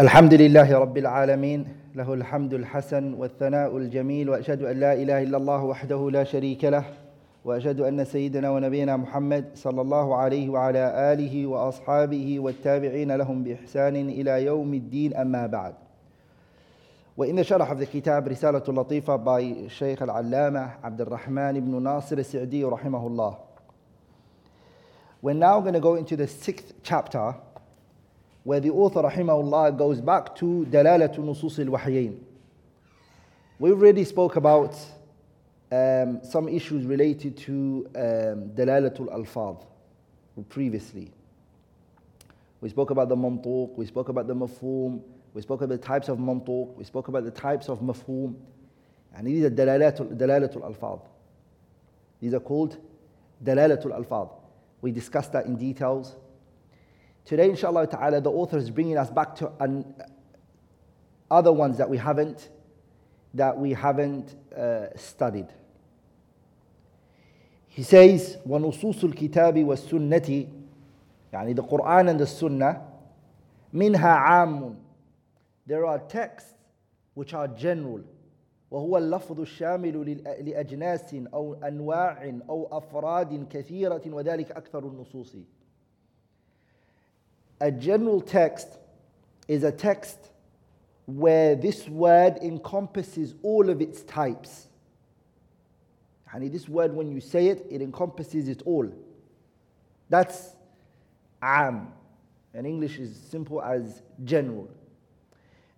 الحمد لله رب العالمين له الحمد الحسن والثناء الجميل وأشهد أن لا إله إلا الله وحده لا شريك له وأشهد أن سيدنا ونبينا محمد صلى الله عليه وعلى آله وأصحابه والتابعين لهم بإحسان إلى يوم الدين أما بعد. وإن شرح في الكتاب رسالة لطيفة by Shaykh Al-Allama Abdul Rahman ibn Nasir al-Sa'di rahimahullah. We're now going to go into the sixth chapter where the author rahimahullah goes back to Dalalatu Nusus al-Wahyayn. We already spoke about um, some issues related to um, Alfad previously. We spoke about the mantuq, we spoke about the mafhum, we spoke about the types of mantuq, we spoke about the types of mafhum, and these are dalalatul, dalalatul alfad. These are called dalalatul alfad. We discussed that in details. Today, inshallah ta'ala, the author is bringing us back to an, other ones that we haven't, that we haven't uh, studied. He says, وَنُصُوصُ الْكِتَابِ وَالسُّنَّةِ يعني the Quran and the Sunnah منها عام there are texts which are general وهو اللفظ الشامل لأجناس أو أنواع أو أفراد كثيرة وذلك أكثر النصوص A general text is a text where this word encompasses all of its types. And this word, when you say it, it encompasses it all. That's am. In English is simple as general.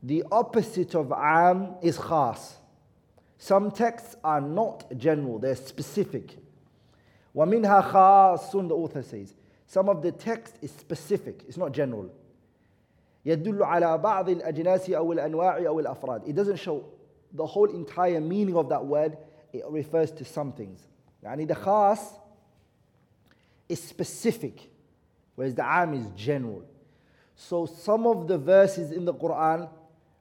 The opposite of am is khas. Some texts are not general, they're specific. وَمِنْهَا خَاصٌ the author says. Some of the text is specific, it's not general. يدل على بعض الأجناس أو الأنواع أو الأفراد. It doesn't show the whole entire meaning of that word, it refers to some things. يعني the khas is specific, whereas the am is general. So some of the verses in the Quran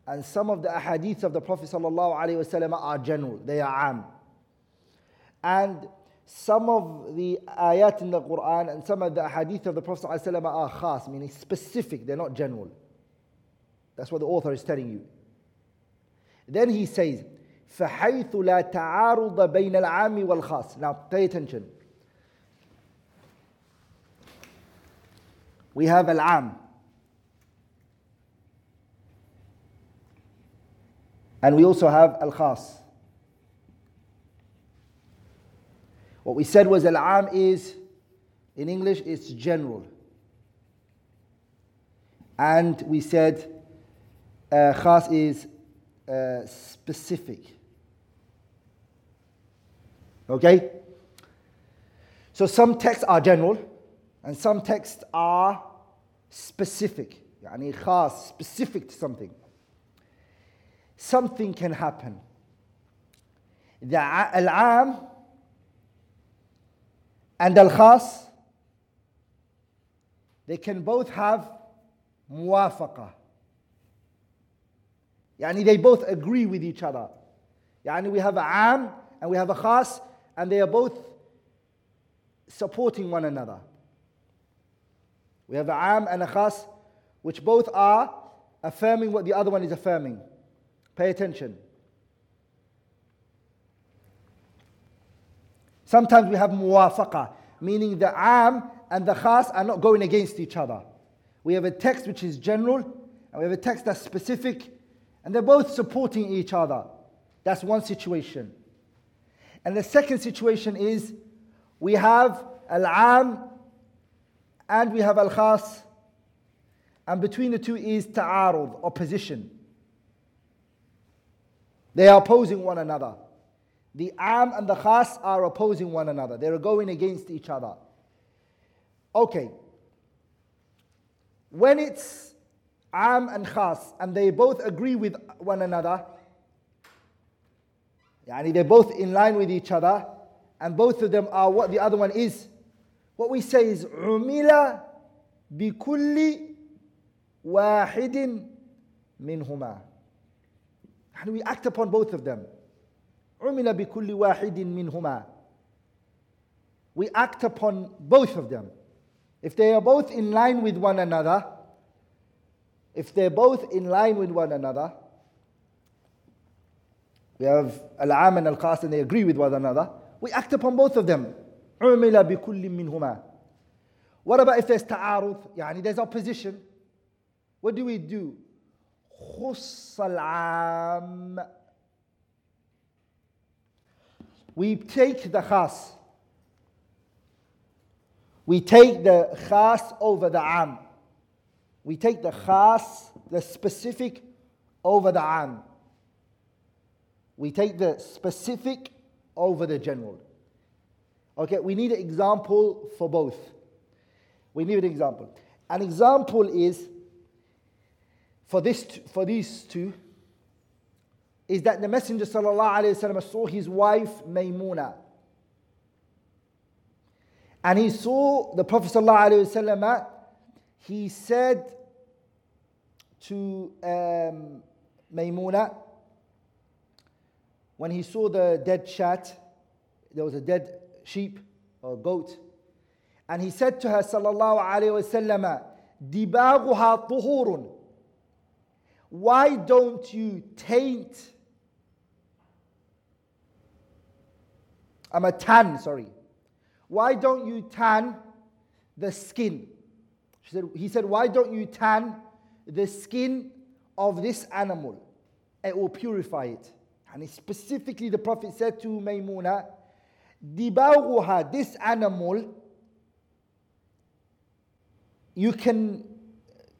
and some of the ahadith of the Prophet ﷺ are general, they are am. And some of the ayat in the Quran and some of the ahadith of the Prophet ﷺ are khas, meaning specific, they're not general. That's what the author is telling you. Then he says, فحيث لا تعارض بين العام والخاص. Now pay attention. We have al-am. And we also have al What we said was al am is, in English, it's general. And we said uh, khas is uh, specific. Okay? So some texts are general and some texts are specific. Yani khas, specific to something something can happen. The al-am and al-khas, they can both have muwafaqa. Yani they both agree with each other. Yani we have a am and we have a khas and they are both supporting one another. We have a am and a khas which both are affirming what the other one is affirming. Pay attention. Sometimes we have muwafaqa, meaning the am and the khas are not going against each other. We have a text which is general, and we have a text that's specific, and they're both supporting each other. That's one situation. And the second situation is we have al-am and we have al-khas, and between the two is ta'arud, opposition. They are opposing one another. The am and the khas are opposing one another. They're going against each other. Okay. When it's am and khas and they both agree with one another, yani they're both in line with each other, and both of them are what the other one is. What we say is umila bikulli wahidin minhuma. And we act upon both of them umila bi kulli wahidin. We act upon both of them. If they are both in line with one another, if they're both in line with one another, we have Al-Am and Al-Khas and they agree with one another, we act upon both of them. What about if there's ta'arud, yani there's opposition? What do we do? خُصَّ الْعَامَّ we take the khas. We take the khas over the am. We take the khas, the specific, over the am. We take the specific over the general. Okay, we need an example for both. We need an example. An example is for this for these two is that the Messenger وسلم, saw his wife Maymuna. And he saw the Prophet وسلم, he said to um, Maymuna, when he saw the dead shat, there was a dead sheep or goat, and he said to her, Sallallahu Alaihi Wasallam, Dibaghuha tuhurun. Why don't you taint? I'm a tan, sorry. Why don't you tan the skin? She said, he said, Why don't you tan the skin of this animal? It will purify it. And specifically, the Prophet said to Maymuna, Dibaghuha, this animal, you can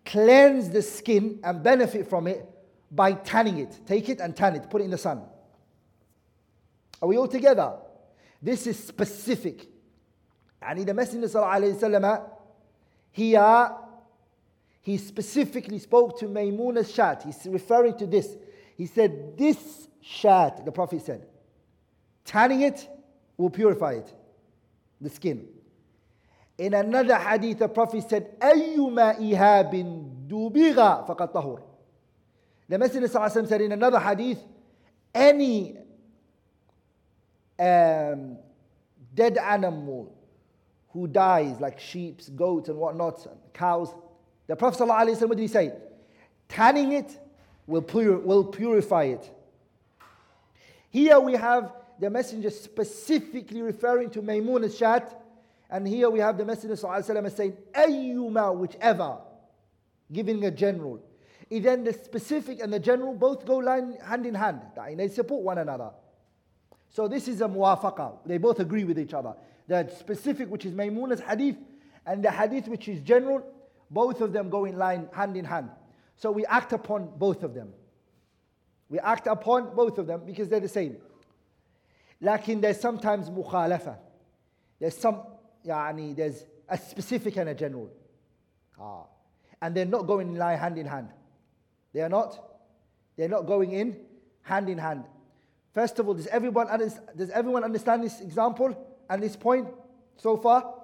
cleanse the skin and benefit from it by tanning it. Take it and tan it, put it in the sun. Are we all together? This is specific. And the Messenger وسلم, here, he specifically spoke to Maymuna's shat. He's referring to this. He said, This shat, the Prophet said, tanning it will purify it, the skin. In another hadith, the Prophet said, أَيُّمَا إِهَابٍ دُبِغَ فَقَدْ طَهُرٍ The Messenger said in another hadith, any um, dead animal who dies, like sheep, goats, and whatnot, cows, the Prophet ﷺ, what did he say? Tanning it will, pur- will purify it. Here we have the messenger specifically referring to Maymun al-Shat, and here we have the messenger ﷺ saying, Ayyuma, whichever, giving a general. Then the specific and the general both go line hand in hand. They support one another. So this is a muwafaqa. They both agree with each other. The specific, which is Maymuna's hadith, and the hadith, which is general, both of them go in line, hand in hand. So we act upon both of them. We act upon both of them because they're the same. Lakin there's sometimes mukhalafa. There's some, yani, there's a specific and a general. Ah. And they're not going in line hand in hand. They are not. They're not going in hand in hand. First of all, does everyone, does everyone understand this example and this point so far?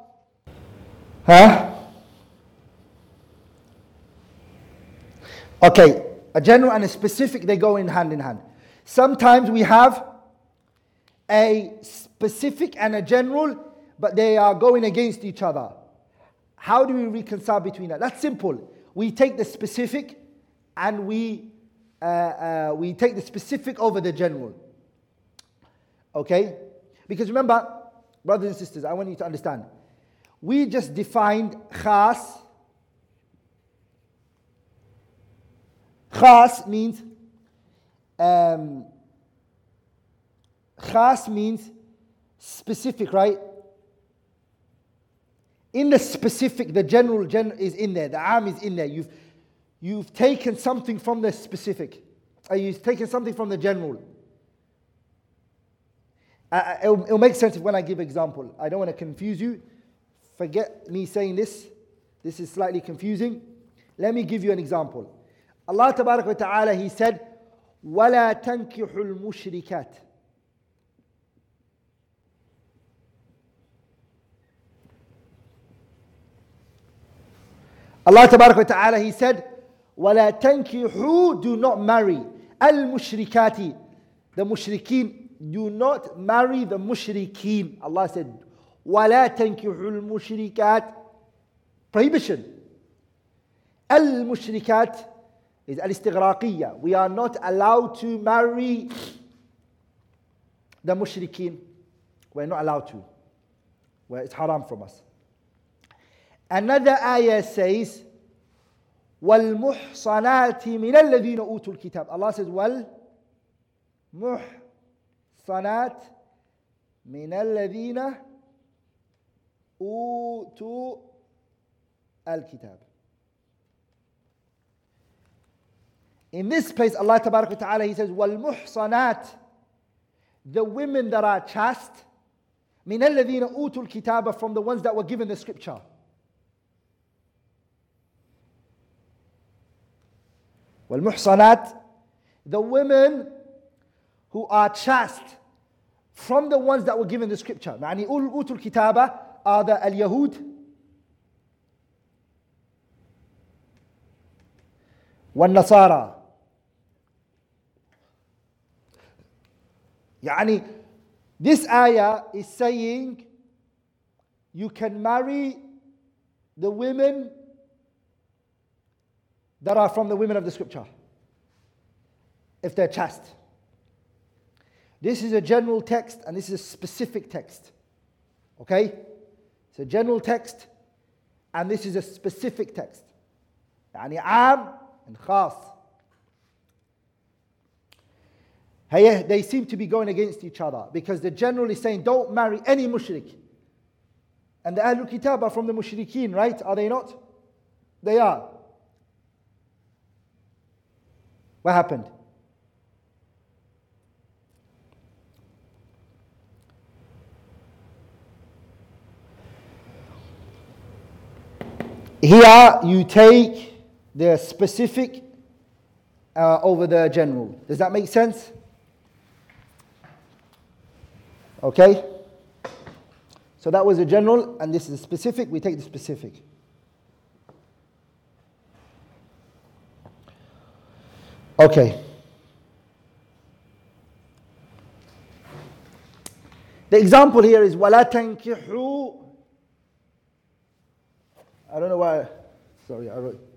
Huh? Okay, a general and a specific, they go in hand in hand. Sometimes we have a specific and a general, but they are going against each other. How do we reconcile between that? That's simple. We take the specific and we, uh, uh, we take the specific over the general. Okay? Because remember, brothers and sisters, I want you to understand. We just defined khas. Khas means um, khas means specific, right? In the specific, the general gen is in there, the am is in there. You've, you've taken something from the specific, uh, you've taken something from the general. Uh, it'll, it'll make sense when I give example. I don't want to confuse you. Forget me saying this. This is slightly confusing. Let me give you an example. Allah wa ta'ala, He said, وَلَا تَنْكِحُ الْمُشْرِكَاتِ Allah wa ta'ala, He said, وَلَا تَنْكِحُوا Do not marry. Al-mushrikati. The mushrikeen do not marry the mushrikeen. Allah said, وَلَا تَنْكِحُوا الْمُشْرِكَاتِ Prohibition. Al-mushrikat is al-istighraqiyya. We are not allowed to marry the mushrikeen. We're not allowed to. Well, it's haram from us. Another ayah says, وَالْمُحْصَنَاتِ مِنَ الَّذِينَ أُوتُوا الْكِتَابِ Allah says, وَالْمُحْصَنَاتِ مِنَ الَّذِينَ أُوتُوا الْكِتَابِ In this place, Allah Ta'ala, He says, وَالْمُحْصَنَاتِ The women that are chaste, مِنَ الَّذِينَ أُوتُوا الْكِتَابَ From the ones that were given the scripture. والمحصنات the women who are chaste from the ones that were given the scripture يعني أوتوا الكتابة are the اليهود والنصارى يعني this ayah is saying you can marry the women that are from the women of the scripture, if they're chaste. This is a general text and this is a specific text. Okay? It's a general text and this is a specific text. يعني عام and khas. Hey, they seem to be going against each other because they're generally saying don't marry any mushrik. And the Ahlul Kitab are from the mushrikeen, right? Are they not? They are. What happened? Here you take the specific uh, over the general. Does that make sense? Okay? So that was a general, and this is specific. We take the specific. Okay. The example here is وَلَا تَنْكِحُوا I don't know why. Sorry, I wrote.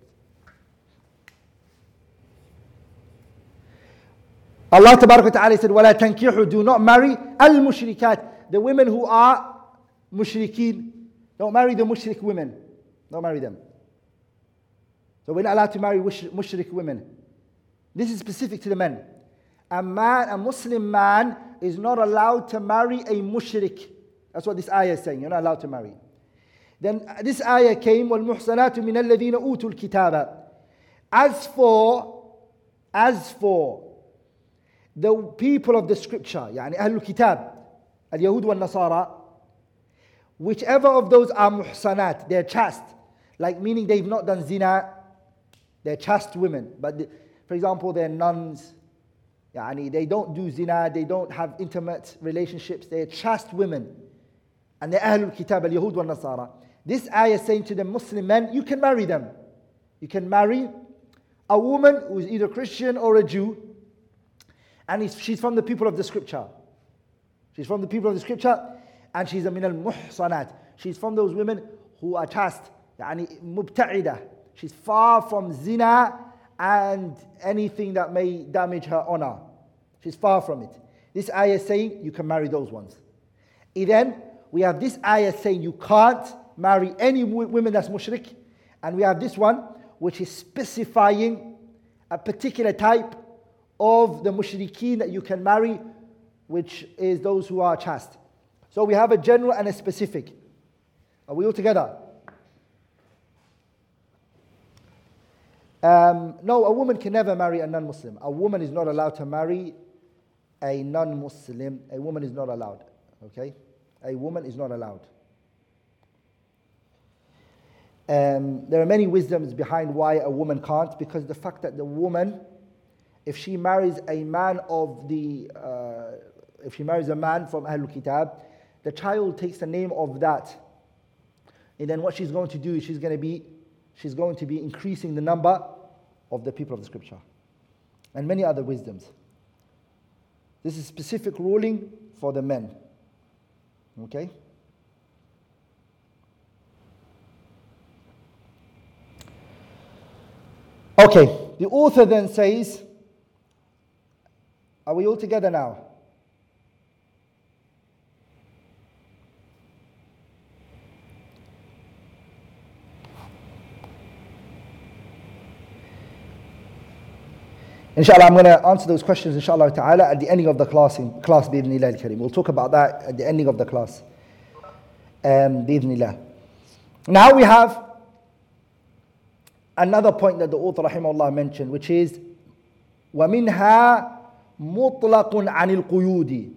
Allah Ta'ala said, وَلَا تَنْكِحُوا Do not marry al-mushrikat. The women who are mushrikeen. Don't marry the mushrik women. Don't marry them. So we're not allowed to marry mushrik women. This is specific to the men. A man, a Muslim man, is not allowed to marry a mushrik. That's what this ayah is saying. You're not allowed to marry. Then this ayah came, وَالْمُحْصَنَاتُ مِنَ الَّذِينَ أُوتُوا الْكِتَابَ As for, as for the people of the scripture, يعني أهل الكتاب, اليهود والنصارى, whichever of those are muhsanat, they're chaste, like meaning they've not done zina, they're chaste women, but the, for example, they're nuns. Yani they don't do zina, they don't have intimate relationships, they're chaste women. And they're Ahlul Kitab, al Yahud wal Nasara. This ayah is saying to the Muslim men, you can marry them. You can marry a woman who is either Christian or a Jew, and she's from the people of the scripture. She's from the people of the scripture, and she's a min al muhsanat. She's from those women who are chaste, yani mubta'idah. She's far from zina and anything that may damage her honor. She's far from it. This ayah is saying you can marry those ones. And then we have this ayah saying you can't marry any women that's mushrik. And we have this one which is specifying a particular type of the mushrikeen that you can marry, which is those who are chaste. So we have a general and a specific. Are we all together? Um, no, a woman can never marry a non Muslim. A woman is not allowed to marry a non Muslim. A woman is not allowed. Okay? A woman is not allowed. Um, there are many wisdoms behind why a woman can't, because the fact that the woman, if she marries a man of the, uh, if she marries a man from Ahlul Kitab, the child takes the name of that. And then what she's going to do is she's going to be she's going to be increasing the number of the people of the scripture. And many other wisdoms. This is specific ruling for the men. Okay? Okay, the author then says, Are we all together now? Inshallah, I'm going to answer those questions, inshallah ta'ala, at the ending of the class, in class, bi'idhnillah al-kareem. We'll talk about that at the ending of the class, um. Now we have another point that the author rahimahullah mentioned, which is ومنها مطلق عن القيود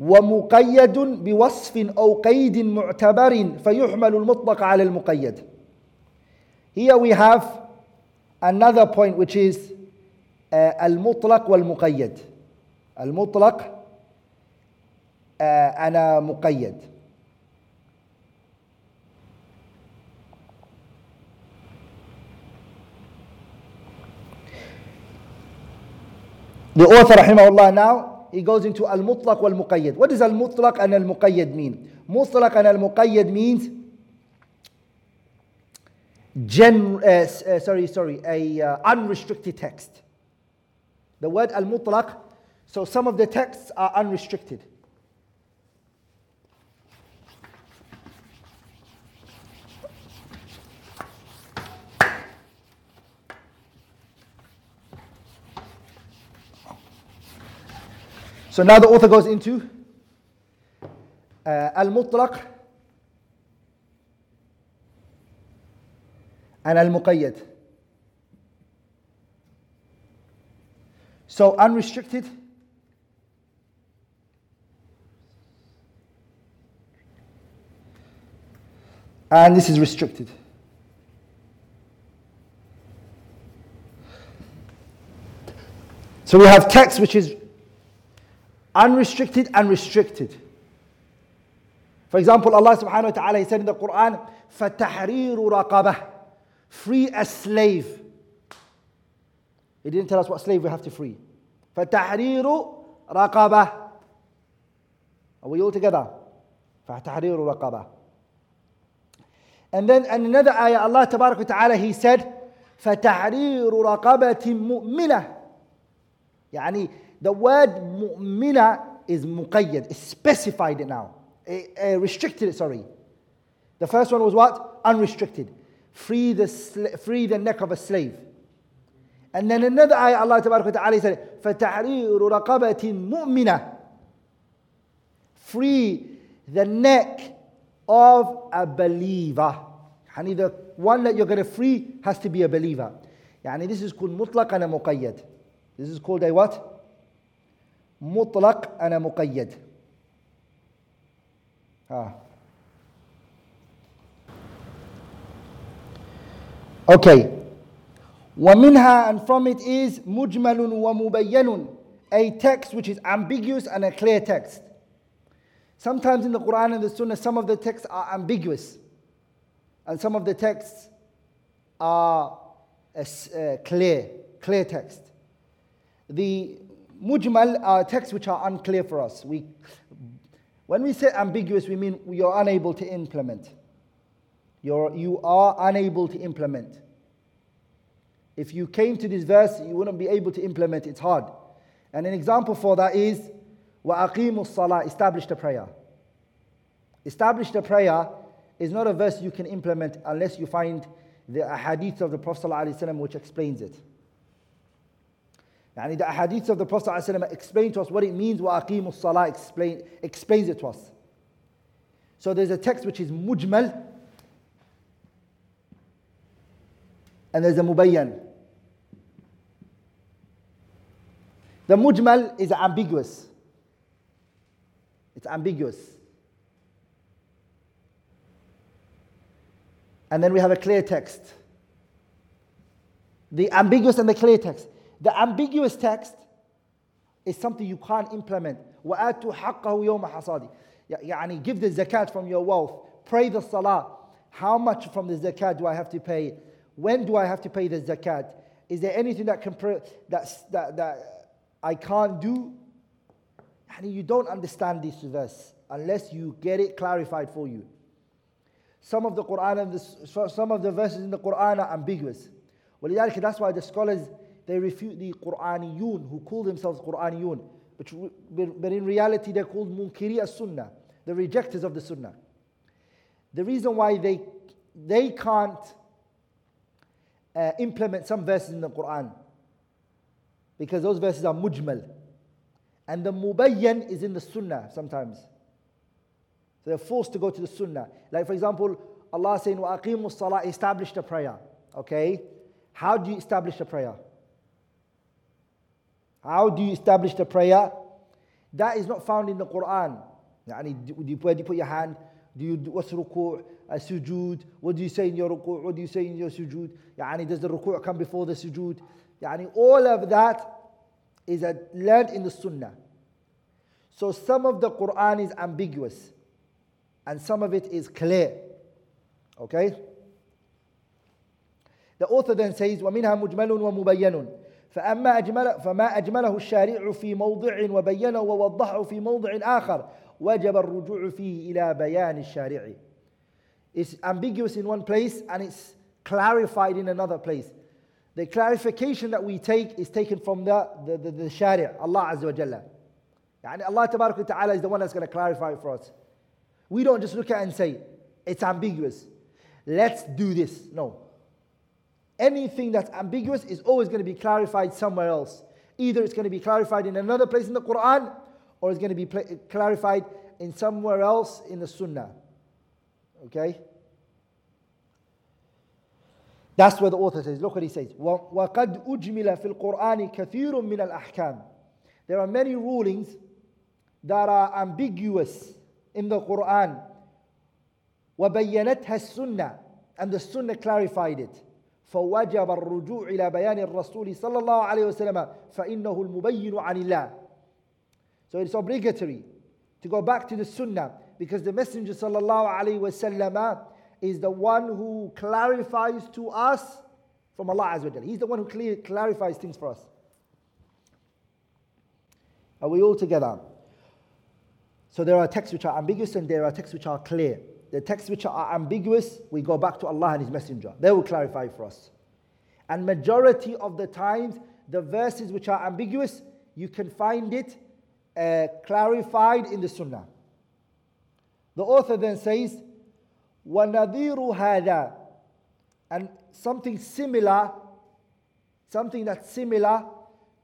ومقيد بوصف أو قيد معتبر فيحمل المطلق على المقيد. Here we have another point which is المطلق والمقيد المطلق أنا مقيد The author rahimahullah now he goes into al-mutlaq wal-muqayyad. What does al-mutlaq and al-muqayyad mean? Mutlaq and al-muqayyad means gen, uh, uh, sorry, sorry, a uh, unrestricted text. The word al mutlaq, so some of the texts are unrestricted. So now the author goes into uh, al mutlaq and al muqayyad. So unrestricted. And this is restricted. So we have text which is unrestricted and restricted. For example, Allah subhanahu wa ta'ala, He said in the Quran, فَتَحْرِيرُ رَقَبَةٍ Free a slave. He didn't tell us what slave we have to free. فتحرير رقبة Are we all together? فتحرير رقبة And then in another ayah, Allah تبارك وتعالى He said, فتحرير رقبة مؤمنة يعني the word مؤمنة is مقيد, it's specified it now. Uh, restricted it, sorry. The first one was what? Unrestricted. Free the, free the neck of a slave. And then another ayah, Allah Ta'ala said, فَتَحْرِيرُ رَقَبَةٍ مُؤْمِنَةٍ Free the neck of a believer. Yani the one that you're going to free has to be a believer. Yani this is called mutlaq and a muqayyad. This is called a what? Mutlaq and a muqayyad. Ah. Okay. ومنها and from it is مجمل ومبين a text which is ambiguous and a clear text. Sometimes in the Quran and the Sunnah, some of the texts are ambiguous, and some of the texts are uh, clear, clear text. The mujmal are texts which are unclear for us. We, when we say ambiguous, we mean we are unable to implement. You're, you are unable to implement. If you came to this verse, you wouldn't be able to implement it. It's hard. And an example for that is وَأَقِيمُوا الصَّلَاةِ Establish the prayer. Establish the prayer is not a verse you can implement unless you find the hadith of the Prophet ﷺ which explains it. Yani the hadith of the Prophet ﷺ explain to us what it means وَأَقِيمُوا الصَّلَاةِ explain, explains it to us. So there's a text which is mujmal and there's a mubayyan. The mujmal is ambiguous. It's ambiguous. And then we have a clear text. The ambiguous and the clear text. The ambiguous text is something you can't implement. وَآتُوا حَقَّهُ يَوْمَ حَصَادِ يعني give the zakat from your wealth. Pray the salah. How much from the zakat do I have to pay? When do I have to pay the zakat? Is there anything that can that, that, that I can't do. And you don't understand this verse unless you get it clarified for you. Some of the Quran and the, some of the verses in the Quran are ambiguous. ولذلك that's why the scholars they refute the Quraniyun who call themselves Quraniyun. But, but in reality they're called Munkiri as-Sunnah the rejectors of the Sunnah. The reason why they they can't uh, implement some verses in the Quran because those verses are mujmal. And the mubayyan is in the Sunnah sometimes. So they're forced to go to the Sunnah. Like for example Allah saying wa aqimus salah establish the prayer okay? How do you establish a prayer? How do you establish the prayer? That is not found in the Quran. Yani, do you, where do you put your hand? Do you what's ruku', a sujood? What do you say in your ruku'? What do you say in your sujood? Yani, does the ruku' come before the sujood? Yani, all of that is learned in the sunnah. So some of the Quran is ambiguous and some of it is clear. Okay? The author then says ومنها مجمل ومبين فأما أجمل فما أجمله الشارع في موضع وبينه ووضحه في موضع آخر وجب الرجوع فيه إلى بيان الشارع It's ambiguous in one place and it's clarified in another place. The clarification that we take is taken from the, the, the, the Sharia, Allah Azza wa Jalla. Yani Allah Tabarak wa Ta'ala is the one that's going to clarify it for us. We don't just look at it and say, it's ambiguous. Let's do this. No anything that's ambiguous is always going to be clarified somewhere else. Either it's going to be clarified in another place in the Quran or it's going to be pl- clarified in somewhere else in the Sunnah. Okay? That's where the author says. Look what he says. وَقَدْ أُجْمِلَ فِي الْقُرْآنِ كَثِيرٌ مِنَ الْأَحْكَامِ There are many rulings that are ambiguous in the Quran. وَبَيَّنَتْهَا السُّنَّةِ And the Sunnah clarified it. فوجب الرجوع إلى بيان الرسول صلى الله عليه وسلم فإنه المبين عن الله So it's obligatory to go back to the Sunnah because the Messenger صلى الله عليه وسلم is the one who clarifies to us from Allah Azza wa He's the one who clear, clarifies things for us. Are we all together? So there are texts which are ambiguous and there are texts which are clear the texts which are ambiguous, we go back to Allah and His Messenger. They will clarify for us. And majority of the times, the verses which are ambiguous, you can find it uh, clarified in the Sunnah. The author then says, وَنَذِيرُ هَذَا And something similar, something that's similar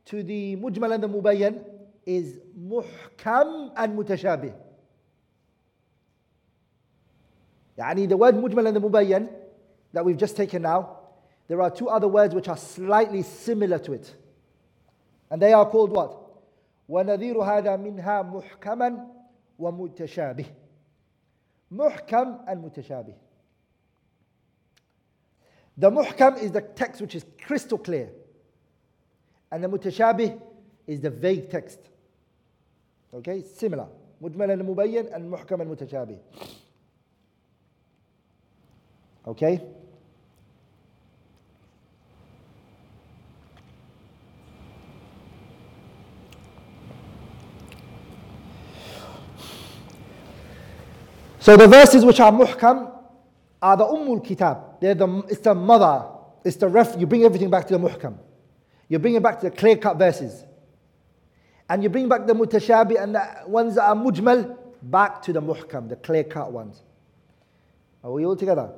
to the mujmal and the mubayyan is muhkam and mutashabih. يعني the word مجمل and the mubayyan that we've just taken now, there are two other words which are slightly similar to it. And they are called what? ونذير هذا منها محكما ومتشابه. محكم and متشابه. The muhkam is the text which is crystal clear. And the mutashabih is the vague text. Okay, similar. مجمل and mubayyan and muhkam and mutashabih. Okay? So the verses which are muhkam are the ummul kitab. They're the, it's the mother. It's the ref. You bring everything back to the muhkam. You bring it back to the clear cut verses. And you bring back the mutashabi and the ones that are mujmal back to the muhkam, the clear cut ones. Are we all together?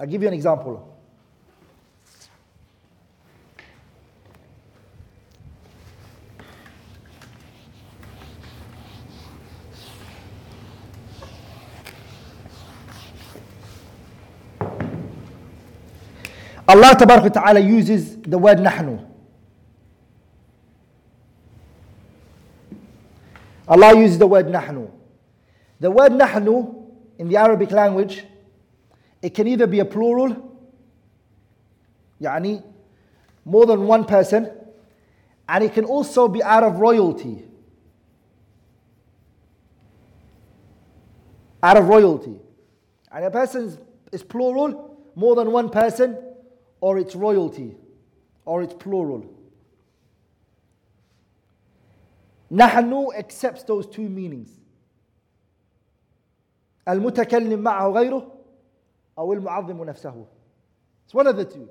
I'll give you an example. Allah Ta'ala uses the word nahnu. Allah uses the word nahnu. The word nahnu in the Arabic language it can either be a plural, يعني more than one person, and it can also be out of royalty. Out of royalty. And a person is plural, more than one person, or it's royalty, or it's plural. نحن accepts those two meanings. المتكلم معه غيره أو المعظم نفسه. It's one of the two.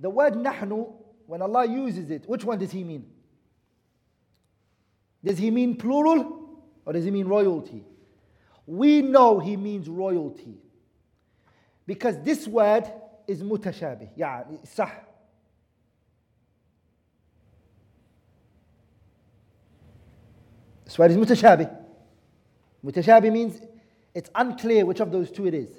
The word nahnu, when Allah uses it, which one does He mean? Does He mean plural or does He mean royalty? We know He means royalty. Because this word is mutashabih. Yeah, صح. This word is mutashabih. Mutashabih means it's unclear which of those two it is.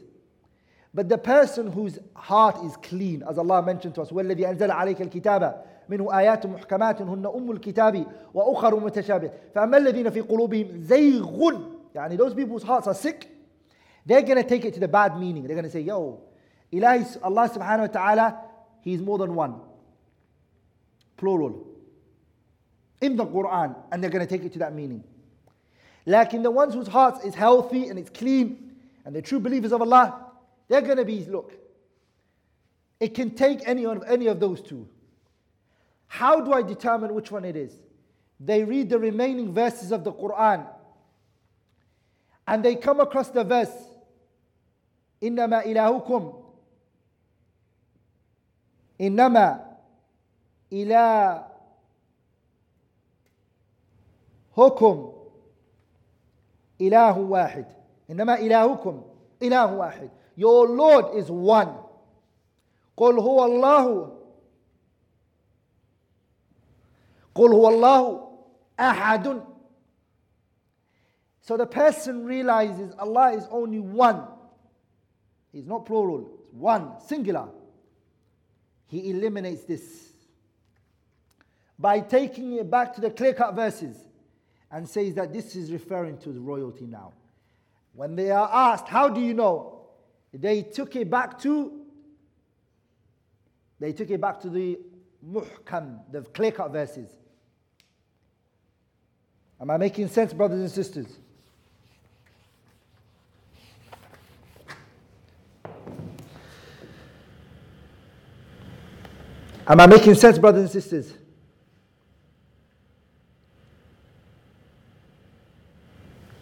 But the person whose heart is clean, as Allah mentioned to us, وَالَّذِي أَنزَلَ عَلَيْكَ الْكِتَابَ منه آيات محكمات هن أم الكتاب وأخر متشابه فأما الذين في قلوبهم زيغ يعني those people whose hearts are sick they're going to take it to the bad meaning they're going to say yo Ilahi Allah subhanahu wa ta'ala he's more than one plural in the Quran and they're going to take it to that meaning like in the ones whose hearts is healthy and it's clean and they're true believers of Allah they're going to be, look, it can take any of, any of those two. How do I determine which one it is? They read the remaining verses of the Quran and they come across the verse, إنما إلهكم إنما إلهكم إله واحد إنما إلهكم إله واحد your Lord is one. قل هو الله قل هو الله أحد So the person realizes Allah is only one. He's not plural, it's one, singular. He eliminates this by taking it back to the clear cut verses and says that this is referring to the royalty now. When they are asked, How do you know? They took it back to they took it back to the muhkam, the clear cut verses. Am I making sense, brothers and sisters? Am I making sense, brothers and sisters?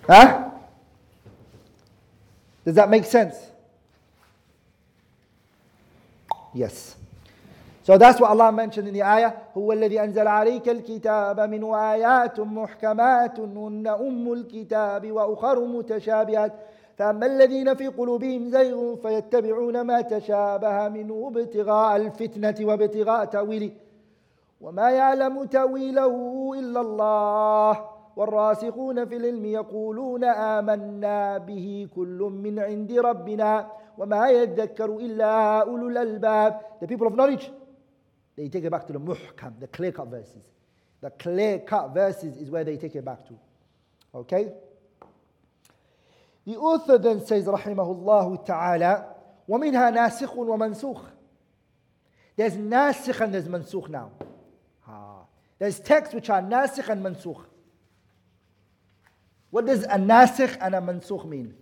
Huh? Does that make sense? Yes. So that's what Allah mentioned in the ayah. هو الذي أنزل عليك الكتاب من آيات محكمات هن أم الكتاب وأخر متشابهات فأما الذين في قلوبهم زيغ فيتبعون ما تشابه منه ابتغاء الفتنة وابتغاء تأويله وما يعلم تأويله إلا الله والراسخون في العلم يقولون آمنا به كل من عند ربنا وَمَا يَذَّكَّرُ إِلَّا أُولُو الْأَلْبَابِ The people of knowledge, they take it back to the muhkam, the clear-cut verses. The clear-cut verses is where they take it back to. Okay? The author then says, رحمه الله تعالى, وَمِنْهَا نَاسِخٌ وَمَنْسُوخٌ There's nasikh and there's mansukh now. Ah. There's texts which are nasikh and mansukh. What does a nasikh and a mansukh mean?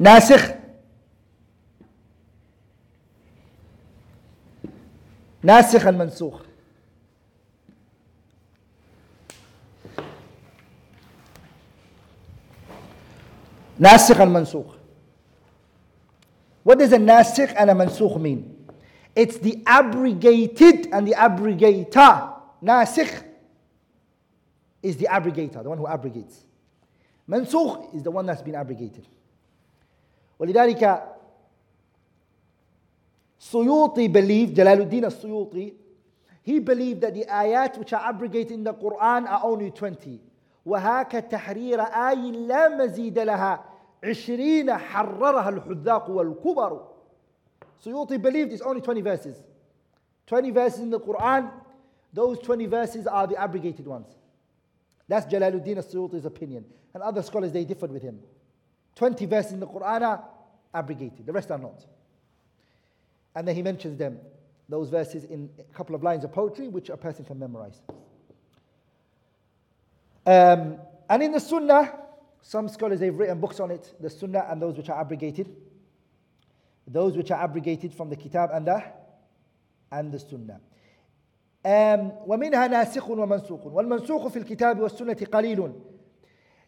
ناسخ ناسخ المنسوخ ناسخ المنسوخ What does a nasikh and a mansukh mean? It's the abrogated and the abrogator. Nasikh is the abrogator, the one who abrogates. Mansukh is the one that's been abrogated. ولذلك Suyuti believed, Jalaluddin al-Suyuti, he believed that the ayat which are abrogated in the Quran are only 20. وهاك تحرير آي لا مزيد لها عشرين حررها الحذاق والكبر Suyuti believed it's only 20 verses. 20 verses in the Quran, those 20 verses are the abrogated ones. That's Jalaluddin al-Suyuti's opinion. And other scholars, they differed with him. 20 verses in the Quran are abrogated, the rest are not. And then he mentions them, those verses, in a couple of lines of poetry which a person can memorize. Um, and in the Sunnah, some scholars they've written books on it, the Sunnah and those which are abrogated Those which are abrogated from the Kitab and the and the Sunnah. Um, ومنها ناسخ ومنسوخ والمنسوخ في الكتاب والسنة قليل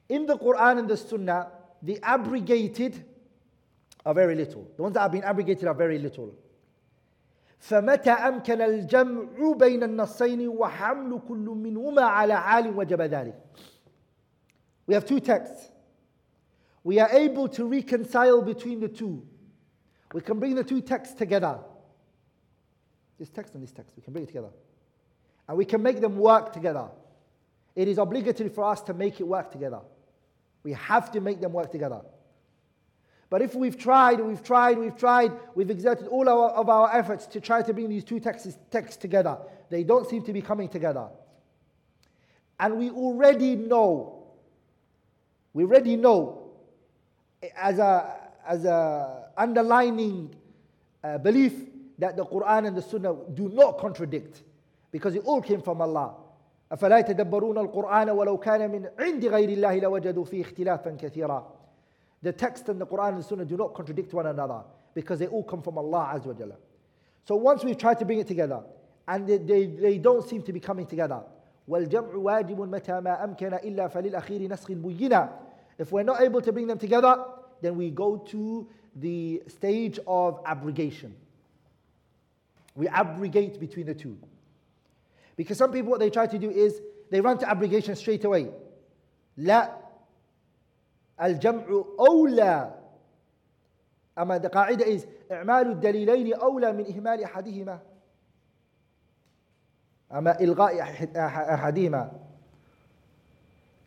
In the Quran and the Sunnah, the abrogated are very little. The ones that have been abrogated are very little. فمتى أمكن الجمع بين النصين وحمل كل منهما على حال وجب ذلك. We have two texts. We are able to reconcile between the two. We can bring the two texts together. This text and this text, we can bring it together. And we can make them work together. It is obligatory for us to make it work together. We have to make them work together. But if we've tried, we've tried, we've tried, we've exerted all our, of our efforts to try to bring these two texts, texts together, they don't seem to be coming together. And we already know, we already know, as a, as a underlining uh, belief that the Quran and the Sunnah do not contradict because it all came from Allah. أفلا يتدبرون القرآن ولو كان من عند غير الله لوجدوا فيه اختلافا كثيرا the text and the Quran and the Sunnah do not contradict one another because they all come from Allah Azza wa Jalla. So once we've tried to bring it together and they, they, they don't seem to be coming together, والجمع واجب متى ما أمكن إلا فللأخير نسخ بينا. If we're not able to bring them together, then we go to the stage of abrogation. We abrogate between the two. Because some people, what they try to do is they run to abrogation straight away. لا الجمع أولى أما the قاعدة is إعمال الدليلين أولى من إهمال أحدهما أما إلغاء أحدهما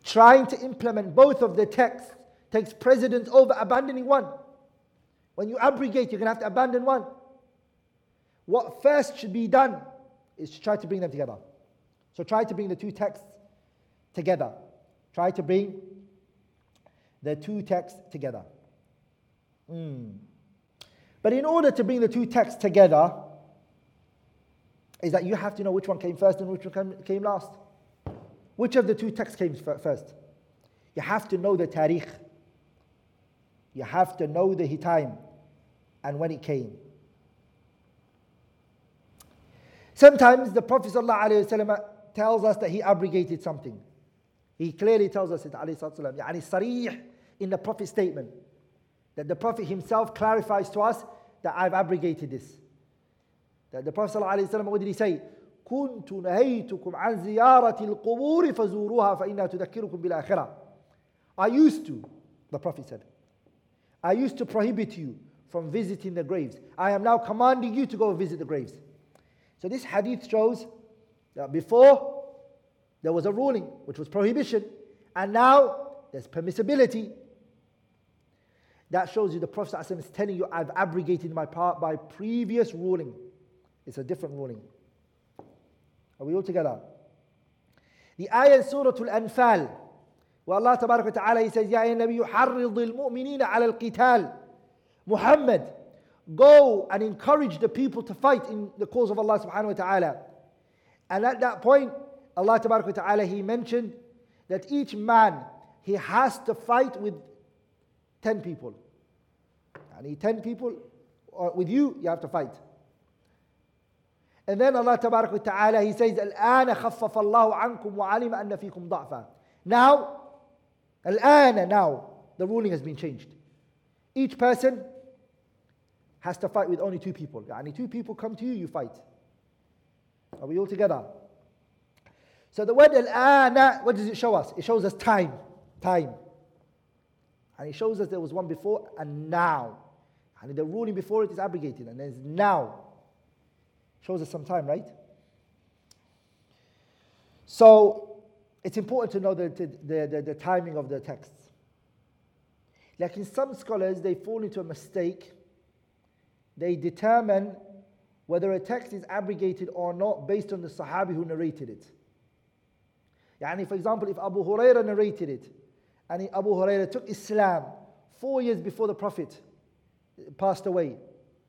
Trying to implement both of the texts takes precedence over abandoning one. When you abrogate, you're going to have to abandon one. What first should be done is to try to bring them together. So try to bring the two texts together. Try to bring the two texts together. Mm. But in order to bring the two texts together, is that you have to know which one came first and which one came last. Which of the two texts came first? You have to know the tarikh. You have to know the time and when it came. Sometimes the Prophet ﷺ tells us that he abrogated something. He clearly tells us it, alayhi salatu يعني in the Prophet's statement. That the Prophet himself clarifies to us that I've abrogated this. That the Prophet ﷺ, what did he say? كنت نهيتكم عن زيارة القبور فزوروها فإنها تذكركم بالآخرة. I used to, the Prophet said, I used to prohibit you from visiting the graves. I am now commanding you to go visit the graves. So this hadith shows that before there was a ruling which was prohibition, and now there's permissibility. That shows you the Prophet ﷺ is telling you, I've abrogated my part by previous ruling. It's a different ruling. Are we all together? The ayah Surah Al-Anfal, where Allah Tabarak Ta'ala he says, Ya Nabi, حرض المؤمنين على القتال. Muhammad, go and encourage the people to fight in the cause of Allah Subhanahu wa Ta'ala. And at that point, Allah Tabarak Ta'ala, He mentioned that each man, he has to fight with 10 people. And 10 people, or with you, you have to fight. And then Allah Tabarak Ta'ala, He says, الآن خفف الله عنكم وعلم أن فيكم ضعفا. Now, Al-ana now, the ruling has been changed. Each person has to fight with only two people. Only two people come to you, you fight. Are we all together? So the word al-ana, what does it show us? It shows us time, time. And it shows us there was one before and now. And the ruling before it is abrogated and there's now. Shows us some time, right? So it's important to know the, the, the, the timing of the texts. Like in some scholars, they fall into a mistake. They determine whether a text is abrogated or not based on the Sahabi who narrated it. Yani, for example, if Abu Huraira narrated it, and Abu Huraira took Islam four years before the Prophet passed away,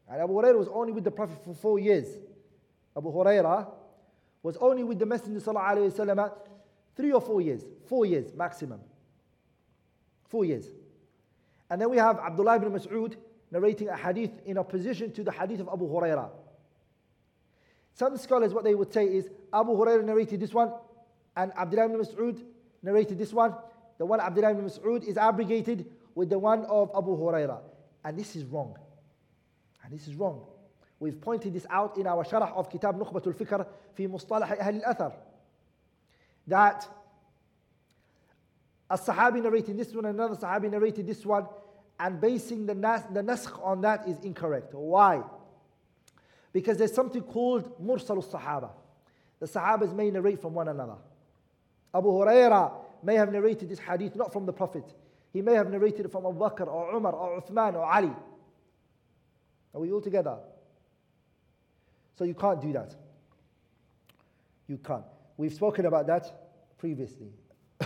and Abu Huraira was only with the Prophet for four years. Abu Huraira was only with the Messenger وسلم, three or four years, four years maximum. Four years. And then we have Abdullah ibn Mas'ud narrating a hadith in opposition to the hadith of Abu Huraira. Some scholars, what they would say is Abu Huraira narrated this one, and Abdullah ibn Mas'ud narrated this one, the one Abdullah ibn Mas'ud, is abrogated with the one of Abu Huraira. And this is wrong. And this is wrong. We've pointed this out in our sharh of Kitab Nukhbatul Fikr fi Mustalah Ahl al-Athar. That a Sahabi narrated this one, another Sahabi narrated this one, and basing the, nas- the naskh on that is incorrect. Why? Because there's something called Mursal Sahaba. The Sahabas may narrate from one another. Abu Huraira may have narrated this hadith not from the Prophet. He may have narrated it from Abu Bakr or Umar or Uthman or Ali. Are we all together? So you can't do that. You can't. We've spoken about that previously.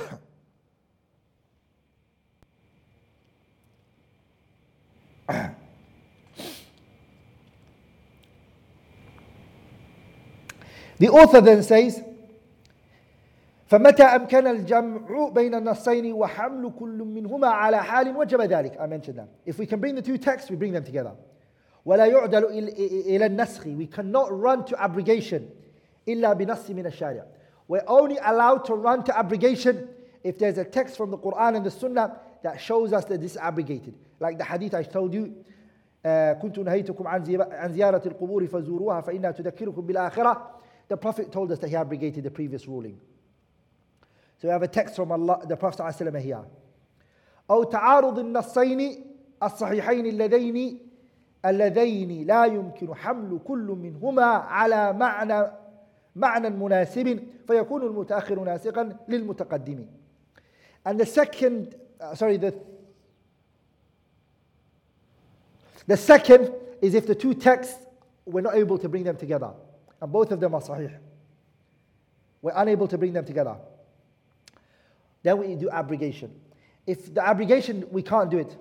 the author then says, فمتى أمكن الجمع بين النصين وحمل كل منهما على حال وجب ذلك I mentioned that if we can bring the two texts we bring them together ولا يعدل إلى النسخ we cannot run to abrogation إلا بنص من الشارع we're only allowed to run to abrogation if there's a text from the Quran and the Sunnah that shows us that this is abrogated like the hadith I told you كنت نهيتكم عن زيارة القبور فزوروها فإنها تذكركم بالآخرة the Prophet told us that he abrogated the previous ruling So we have a text from Allah, the Prophet ﷺ here. أو تعارض النصين الصحيحين اللذين اللذين لا يمكن حمل كل منهما على معنى معنى مناسب فيكون المتأخر ناسخا للمتقدم and the second uh, sorry the the second is if the two texts were not able to bring them together and both of them are sahih we're unable to bring them together then we do abrogation if the abrogation we can't do it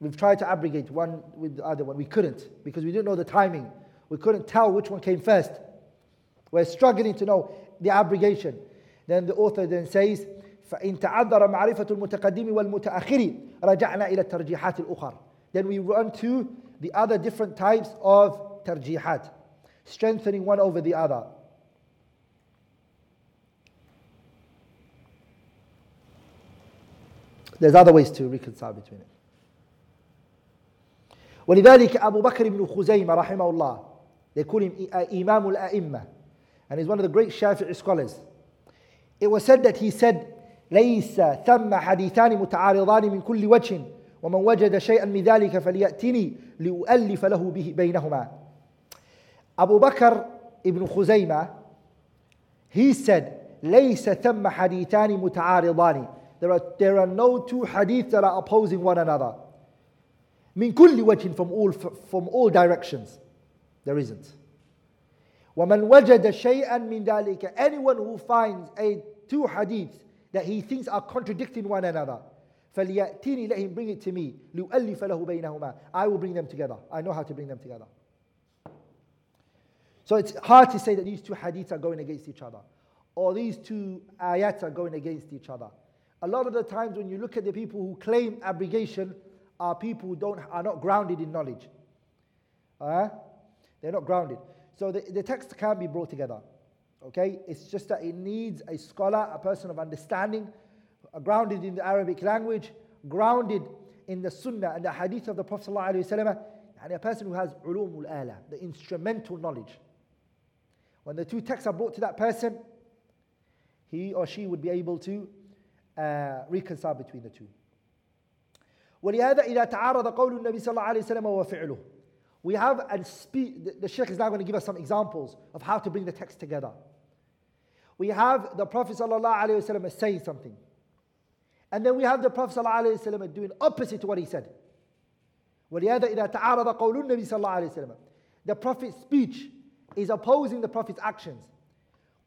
We've tried to abrogate one with the other one. We couldn't because we didn't know the timing. We couldn't tell which one came first. We're struggling to know the abrogation. Then the author then says, فإن تعذر معرفة المتقدم والمتأخر رجعنا إلى الترجيحات الأخرى. Then we run to the other different types of tarjihat, strengthening one over the other. There's other ways to reconcile between it. ولذلك أبو بكر بن خزيمة رحمه الله they call him إمام الأئمة and he's one of the great Shafi'i scholars it was said that he said ليس ثم حديثان متعارضان من كل وجه ومن وجد شيئا من ذلك فليأتني لأؤلف له به بينهما Abu Bakr ibn Khuzaymah he said ليس ثم حديثان متعارضان there are, there are no two hadiths that are opposing one another. Min kulli wajhin from all, from all directions. There isn't. وَمَنْ وَجَدَ شَيْئًا مِنْ ذَلِكَ Anyone who finds a two hadiths that he thinks are contradicting one another, فَلْيَأْتِنِي Let him bring it to me. لِأُؤَلِّفَ لَهُ بَيْنَهُمَا I will bring them together. I know how to bring them together. So it's hard to say that these two hadiths are going against each other. Or these two ayats are going against each other. A lot of the times when you look at the people who claim abrogation are people who don't, are not grounded in knowledge. Uh, they're not grounded. So the, the text can be brought together. Okay? It's just that it needs a scholar, a person of understanding, uh, grounded in the Arabic language, grounded in the Sunnah and the Hadith of the Prophet ﷺ, and a person who has ulumul ala, the instrumental knowledge. When the two texts are brought to that person, he or she would be able to uh, reconcile between the two. ولهذا إذا تعارض قول النبي صلى الله عليه وسلم وفعله we have and speak the, the Sheikh is now going to give us some examples of how to bring the text together. We have the Prophet صلى الله عليه وسلم saying something. And then we have the Prophet صلى الله عليه وسلم doing opposite to what he said. ولهذا إذا تعارض قول النبي صلى الله عليه وسلم The Prophet's speech is opposing the Prophet's actions.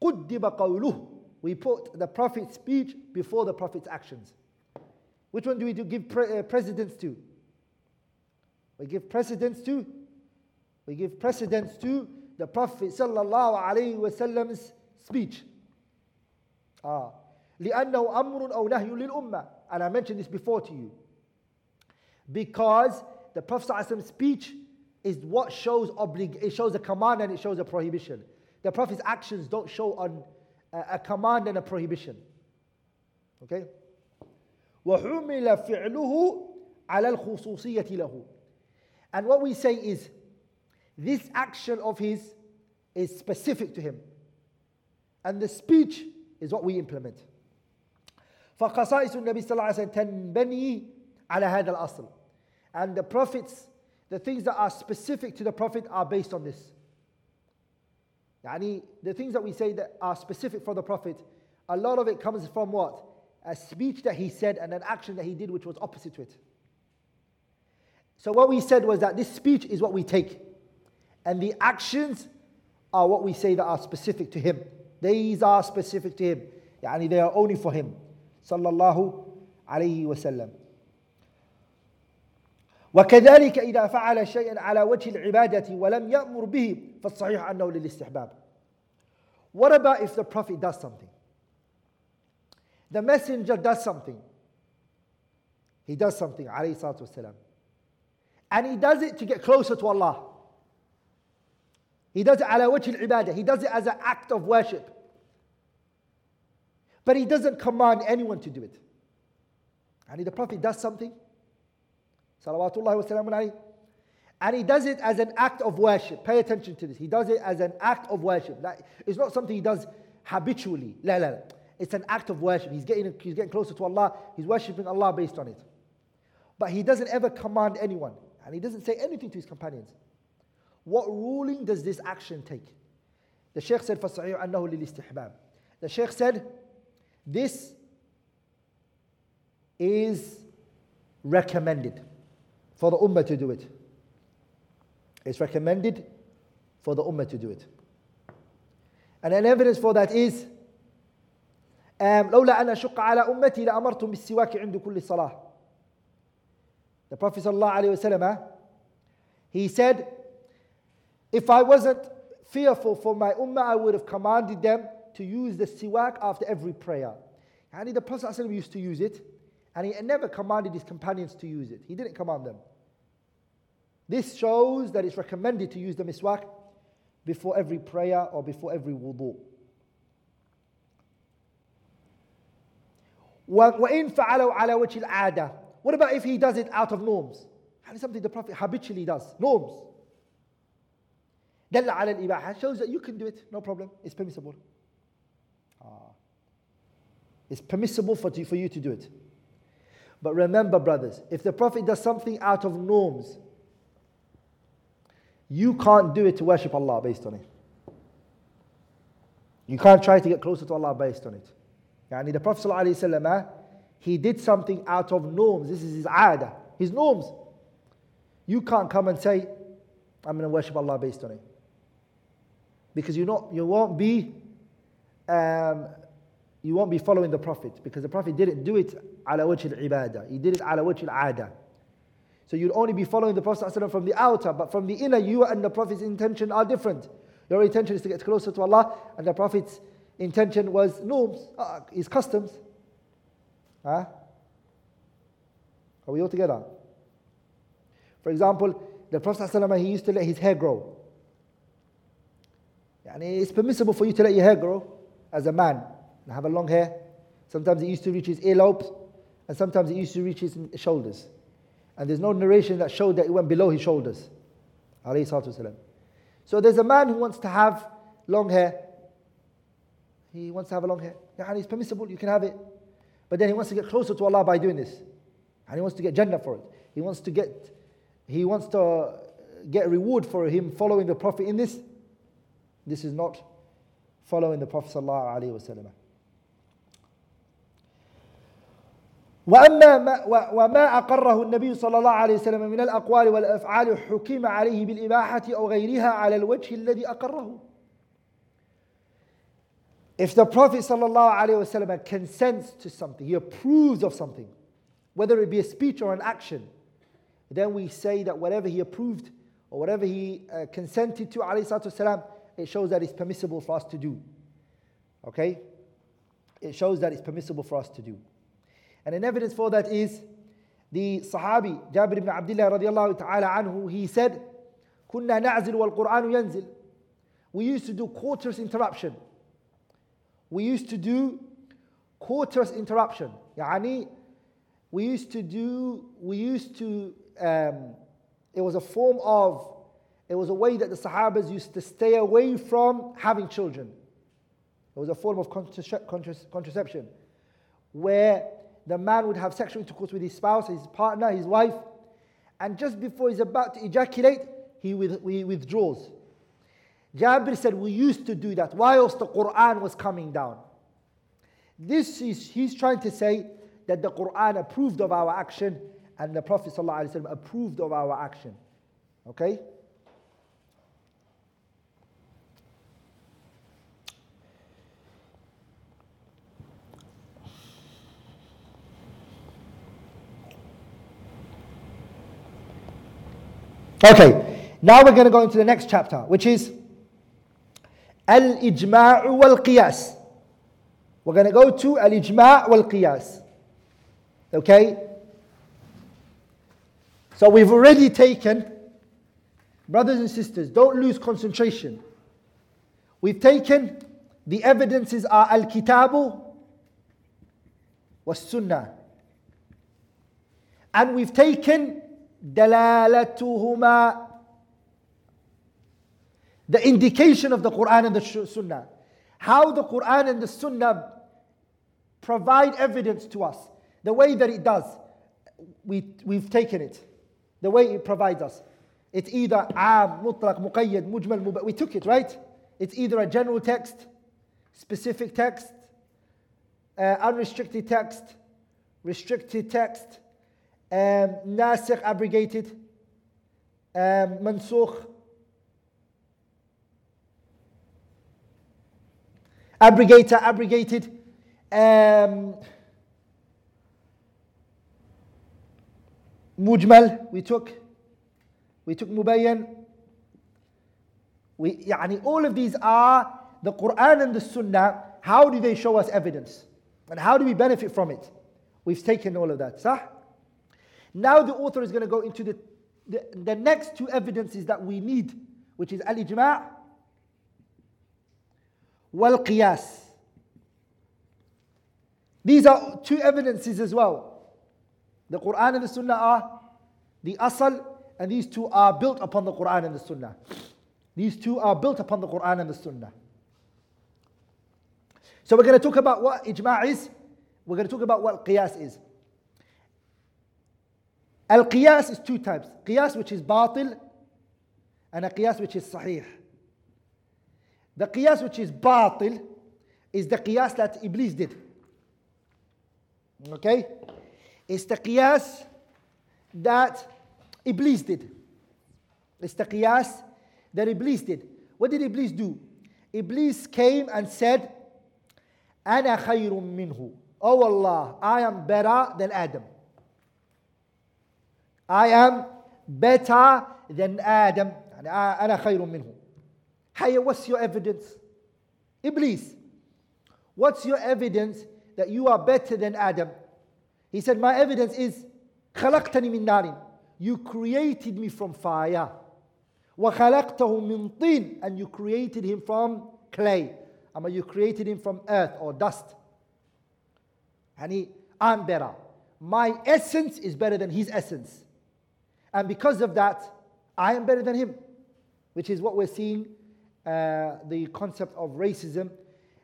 قدب قوله we put the Prophet's speech before the Prophet's actions. Which one do we do give pre- uh, precedence to? We give precedence to? We give precedence to the Prophet sallallahu alaihi wasallam's speech. Ah. لأنه أمر أو نهي للأمة. And I mentioned this before to you. Because the Prophet's speech is what shows oblig- it shows a command and it shows a prohibition. The Prophet's actions don't show on a, a command and a prohibition. Okay? وحمل فعله على الخصوصية له and what we say is this action of his is specific to him and the speech is what we implement فخصائص النبي صلى الله عليه وسلم تنبني على هذا الأصل and the prophets the things that are specific to the prophet are based on this يعني the things that we say that are specific for the prophet a lot of it comes from what a speech that he said and an action that he did which was opposite to it so what we said was that this speech is what we take and the actions are what we say that are specific to him these are specific to him يعني they are only for him صلى الله عليه وسلم وكذلك إذا فعل شيئا على وجه العبادة ولم يأمر به فالصحيح أنه للاستحباب What about if the Prophet does something? The messenger does something. He does something, عليه الصلاة والسلام. And he does it to get closer to Allah. He does it ala wajh ibadah. He does it as an act of worship. But he doesn't command anyone to do it. And the Prophet does something, salawatullah wa and he does it as an act of worship. Pay attention to this. He does it as an act of worship. It's not something he does habitually. La, la, la. It's an act of worship. He's getting, he's getting closer to Allah. He's worshipping Allah based on it. But he doesn't ever command anyone. And he doesn't say anything to his companions. What ruling does this action take? The Shaykh said, فَالصَّحِيحُ أَنَّهُ لِلْإِسْتِحْبَابِ The Shaykh said, this is recommended for the Ummah to do it. It's recommended for the Ummah to do it. And an evidence for that is um, لولا أن أشق على أمتي لأمرتم بالسواك عند كل صلاة. The Prophet ﷺ, he said, if I wasn't fearful for my ummah, I would have commanded them to use the siwak after every prayer. And the Prophet ﷺ used to use it, and he never commanded his companions to use it. He didn't command them. This shows that it's recommended to use the miswak before every prayer or before every wudu. وإن فعلوا على وجه العادة What about if he does it out of norms? And it's something the Prophet habitually does. Norms. دل على الإباحة shows that you can do it, no problem, it's permissible. It's permissible for, for you to do it. But remember, brothers, if the Prophet does something out of norms, you can't do it to worship Allah based on it. You can't try to get closer to Allah based on it. Yani the Prophet ﷺ, he did something out of norms. This is his aada, his norms. You can't come and say, I'm going to worship Allah based on it. Because you, not, you won't be um, you won't be following the Prophet because the Prophet didn't do it ala wajh al-ibadah. He did it ala wajh al-ada. So you'll only be following the Prophet from the outer, but from the inner, you and the Prophet's intention are different. Your intention is to get closer to Allah, and the Prophet's intention was norms, uh, his customs. Huh? Are we all together? For example, the Prophet he used to let his hair grow. And it's permissible for you to let your hair grow as a man and have a long hair. Sometimes it used to reach his earlobes, and sometimes it used to reach his shoulders. And there's no narration that showed that it went below his shoulders. So there's a man who wants to have long hair. He wants to have a long hair. Yeah, it's permissible, you can have it. But then he wants to get closer to Allah by doing this. And he wants to get Jannah for it. He wants to get he wants to get reward for him following the Prophet in this. This is not following the Prophet sallallahu alaihi wasallam. وأما ما وما أقره النبي صلى الله عليه وسلم من الأقوال والأفعال حكم عليه بالإباحة أو غيرها على الوجه الذي أقره. If the Prophet صلى الله عليه وسلم consents to something, he approves of something, whether it be a speech or an action, then we say that whatever he approved or whatever he uh, consented to, عليه الصلاة والسلام, it shows that it's permissible for us to do. Okay? It shows that it's permissible for us to do. And an evidence for that is the Sahabi, Jabir ibn Abdullah radiallahu ta'ala anhu, he said, Kunna كنا wal Qur'anu yanzil. We used to do coitus interruption. We used to do coitus interruption. يعني we used to do, we used to, um, it was a form of it was a way that the Sahabas used to stay away from having children. It was a form of contraception where the man would have sexual intercourse with his spouse, his partner, his wife, and just before he's about to ejaculate, he, withdraws. Jabir said, We used to do that whilst the Quran was coming down. This is, he's trying to say that the Quran approved of our action and the Prophet ﷺ approved of our action. Okay? Okay, now we're going to go into the next chapter, which is Al Ijma' wal Qiyas. We're going to go to Al Ijma' wal Qiyas. Okay? So we've already taken, brothers and sisters, don't lose concentration. We've taken the evidences are Al Kitabu was Sunnah. And we've taken دلالتهما the indication of the Quran and the Sunnah. How the Quran and the Sunnah provide evidence to us. The way that it does. We, we've taken it. The way it provides us. It's either am, mutlaq, muqayyad, mujmal, We took it, right? It's either a general text, specific text, uh, unrestricted text, restricted text, um, nasikh abrogated, um, mansukh abrogator abrogated, um, mujmal we took, we took mubayyan. We, يعني all of these are the Quran and the Sunnah. How do they show us evidence? And how do we benefit from it? We've taken all of that. صح? Now the author is going to go into the, the, the next two evidences that we need, which is al-ijma' wal-qiyas. These are two evidences as well. The Quran and the Sunnah are the asal, and these two are built upon the Quran and the Sunnah. These two are built upon the Quran and the Sunnah. So we're going to talk about what ijma' is. We're going to talk about what qiyas is. Al qiyas is two types qiyas, which is batil, and a qiyas, which is sahih. The qiyas, which is batil, is the qiyas that Iblis did. Okay? It's the qiyas that Iblis did. It's the qiyas that Iblis did. What did Iblis do? Iblis came and said, أنا خير منه. Oh Allah, I am better than Adam. I am better than Adam أنا خير منه Hey, what's your evidence? Iblis, what's your evidence that you are better than Adam? He said, My evidence is خلقتني من نار You created me from fire. وخلقته من طين And you created him from clay. I mean, you created him from earth or dust. And he, I'm better. My essence is better than his essence. And because of that, I am better than him, which is what we're seeing uh, the concept of racism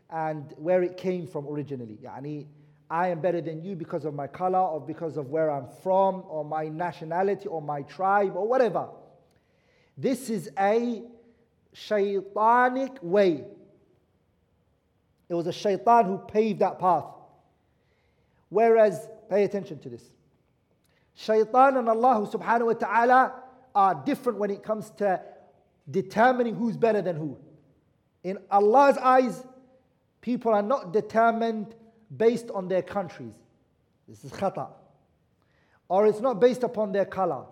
and where it came from originally. I am better than you because of my color or because of where I'm from or my nationality or my tribe or whatever. This is a shaitanic way. It was a shaitan who paved that path. Whereas, pay attention to this. Shaitan and Allah subhanahu wa ta'ala are different when it comes to determining who's better than who. In Allah's eyes, people are not determined based on their countries. This is khata. Or it's not based upon their color.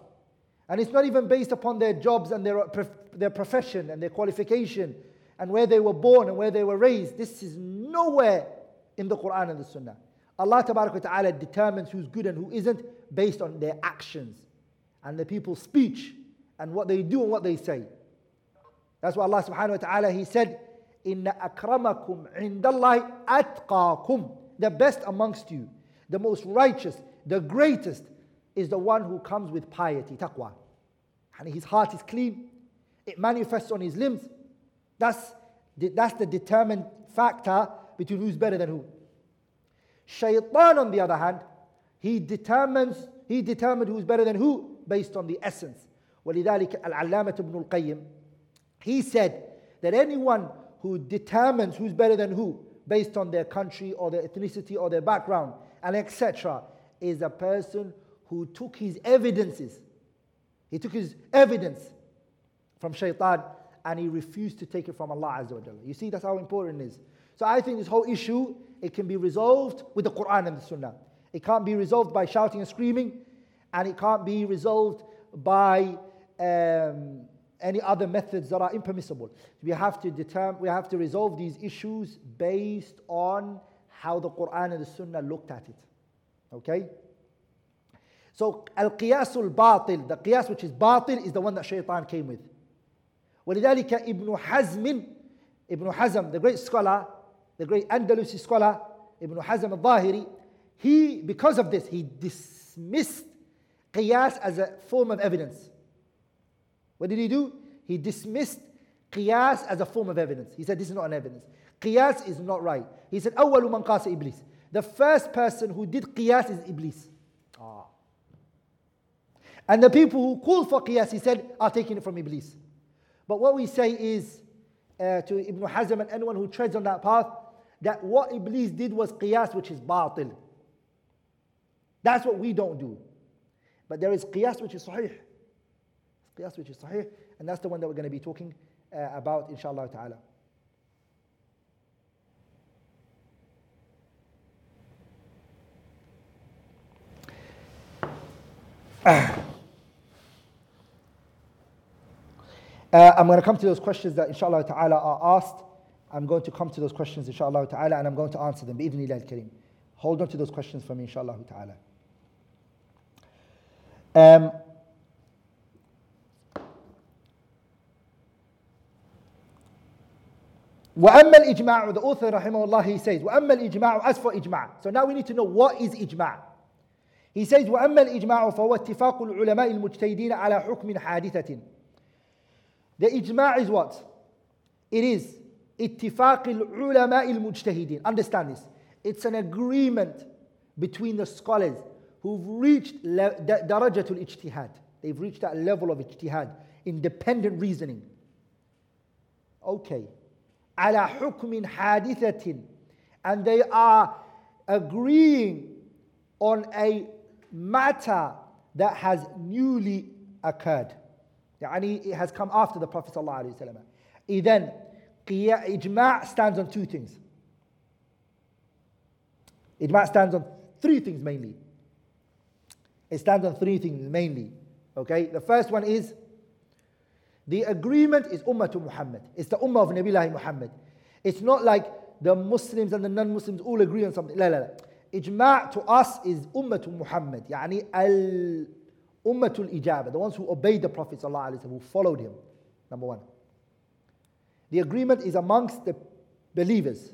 And it's not even based upon their jobs and their, their profession and their qualification and where they were born and where they were raised. This is nowhere in the Quran and the Sunnah. Allah Ta'ala determines who's good and who isn't based on their actions and the people's speech and what they do and what they say. That's why Allah subhanahu wa ta'ala He said, Inna akramakum indallahi atqakum. The best amongst you, the most righteous, the greatest is the one who comes with piety, taqwa. And his heart is clean, it manifests on his limbs. That's, that's the determined factor between who's better than who. Shaitan, on the other hand, he determines, he determined who's better than who based on the essence. ولذلك العلامة ابن القيم he said that anyone who determines who's better than who based on their country or their ethnicity or their background and etc is a person who took his evidences he took his evidence from shaitan and he refused to take it from Allah Azza wa You see, that's how important it is. So I think this whole issue, it can be resolved with the Quran and the Sunnah. It can't be resolved by shouting and screaming, and it can't be resolved by um, any other methods that are impermissible. We have to determine, we have to resolve these issues based on how the Quran and the Sunnah looked at it. Okay? So al-qiyas al-batil, the qiyas which is batil is the one that shaitan came with. ولذلك ابن حزم Ibn Hazm, the great scholar, the great Andalusi scholar, Ibn Hazm al-Zahiri, he, because of this, he dismissed qiyas as a form of evidence. What did he do? He dismissed qiyas as a form of evidence. He said, this is not an evidence. Qiyas is not right. He said, أول من قاس Iblis. The first person who did qiyas is Iblis. Ah. And the people who call for qiyas, he said, are taking it from Iblis. But what we say is uh, to Ibn Hazm and anyone who treads on that path, that what Iblis did was qiyas, which is batil. That's what we don't do. But there is qiyas which is sahih. Qiyas which is sahih, and that's the one that we're going to be talking uh, about, inshallah ta'ala. Uh, I'm going to come to those questions that inshallah ta'ala are asked. I'm going to come to those questions inshallah ta'ala and I'm going to answer them. Bi al-kareem. Hold on to those questions for me inshallah ta'ala. Um, وأما الإجماع the author رحمه الله he says وأما الإجماع as for إجماع so now we need to know what is إجماع he says وأما الإجماع فهو اتفاق العلماء المجتهدين على حكم حادثة the ijma' is what? It is اتفاق العلماء المجتهدين. Understand this. It's an agreement between the scholars who've reached درجة الاجتهاد. They've reached that level of ijtihad, independent reasoning. Okay. على حكم حادثة. And they are agreeing on a matter that has newly occurred. يعني it has come after the Prophet صلى الله عليه وسلم. إذن إجماع stands on two things. Ijma' stands on three things mainly. It stands on three things mainly. Okay, the first one is the agreement is Ummah to Muhammad. It's the Ummah of Nabi Muhammad. It's not like the Muslims and the non-Muslims all agree on something. لا لا لا. Ijma' to us is Ummah to Muhammad. يعني al Ummatul Ijabah, the ones who obeyed the Prophet ﷺ, who followed him. Number one. The agreement is amongst the believers.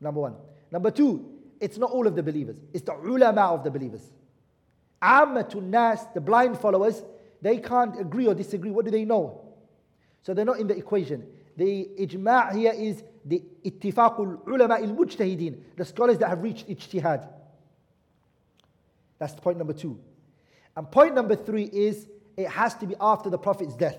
Number one. Number two, it's not all of the believers, it's the ulama of the believers. Ammatul Nas, the blind followers, they can't agree or disagree. What do they know? So they're not in the equation. The ijma' here is the ittifaqul ulama al mujtahideen, the scholars that have reached ijtihad. That's point number two. And point number three is it has to be after the Prophet's death.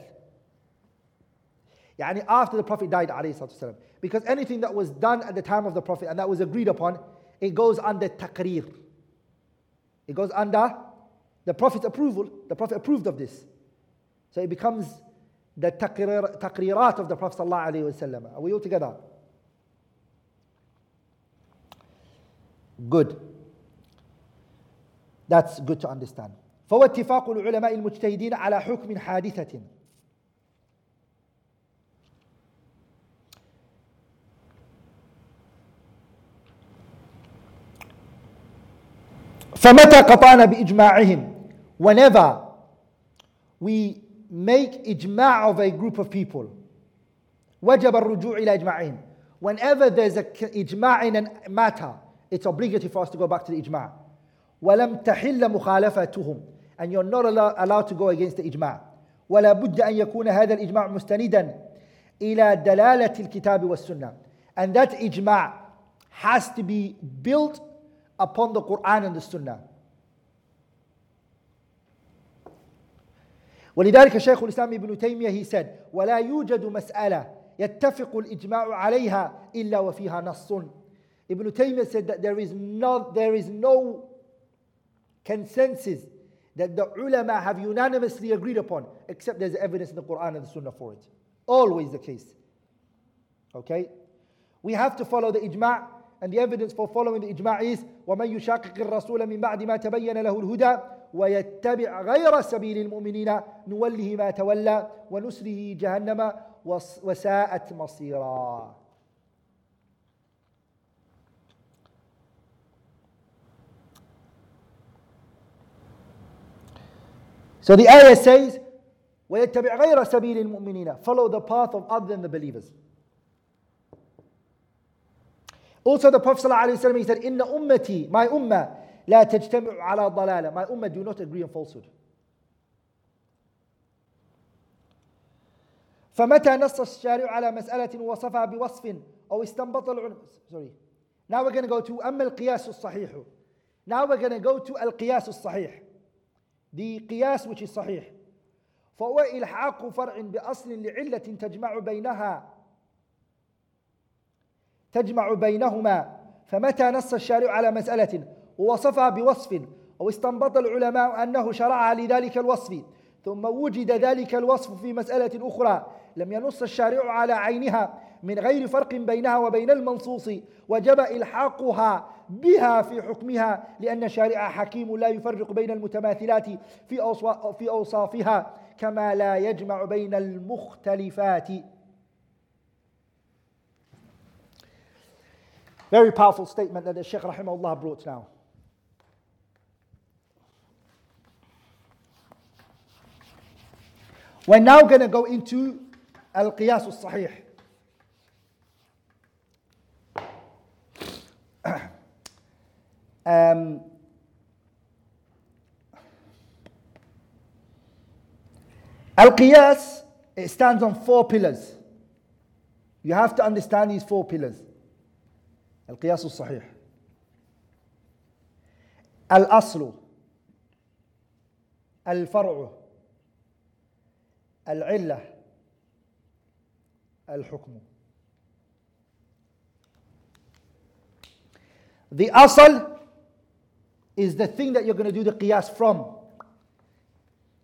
Yani after the Prophet died, والسلام. because anything that was done at the time of the Prophet and that was agreed upon, it goes under taqreer. It goes under the Prophet's approval. The Prophet approved of this. So it becomes the taqreerat of the Prophet. Are we all together? Good. That's good to understand. فهو اتفاق العلماء المجتهدين على حكم حادثة فمتى قطعنا بإجماعهم whenever we make إجماع of a group of people وجب الرجوع إلى إجماعهم whenever there's a إجماع in a matter it's obligatory for us to go back to the إجماع ولم تحل مخالفتهم and you're not allowed to go against the إجماع ولا بد أن يكون هذا الإجماع مستندا إلى دلالة الكتاب والسنة and that إجماع has to be built upon the Quran and the Sunnah ولذلك شيخ الإسلام ابن تيمية he said ولا يوجد مسألة يتفق الإجماع عليها إلا وفيها نص Ibn Taymiyyah said that there is no, there is no consensus that the ulama have unanimously agreed upon, except there's evidence in the Quran and the Sunnah for it. Always the case. Okay? We have to follow the ijma' and the evidence for following the ijma' is وَمَن يُشَاقِقِ الرَّسُولَ مِن بَعْدِ مَا تَبَيَّنَ لَهُ الْهُدَى ويتبع غير سبيل المؤمنين نوله ما تولى ونسله جهنم وساءت مصيرا So the ayah says, وَيَتَّبِعْ غَيْرَ سَبِيلِ الْمُؤْمِنِينَ Follow the path of other than the believers. Also the Prophet ﷺ, he said, إِنَّ أُمَّتِي My ummah لا تجتمع على ضلالة. My ummah do not agree on falsehood. فمتى نص الشارع على مسألة وصفها بوصف أو استنبط العلماء sorry. Now we're going to go to أما القياس الصحيح. Now we're going to go to القياس الصحيح. The قياس which is صحيح. فهو إلحاق فرع بأصل لعلة تجمع بينها تجمع بينهما فمتى نص الشارع على مسألة؟ ووصفها بوصف أو استنبط العلماء أنه شرعها لذلك الوصف ثم وجد ذلك الوصف في مسألة أخرى. لم ينص الشارع على عينها من غير فرق بينها وبين المنصوص وجب إلحاقها بها في حكمها لأن الشارع حكيم لا يفرق بين المتماثلات في أوصافها كما لا يجمع بين المختلفات. Very powerful statement that the Shaykh Rahimahullah brought now. We're now going to go into Al Qiyas al Sahih. um, Al Qiyas, it stands on four pillars. You have to understand these four pillars. القياس الصحيح الأصل الفرع العلة الحكم The asal is the thing that you're going to do the qiyas from.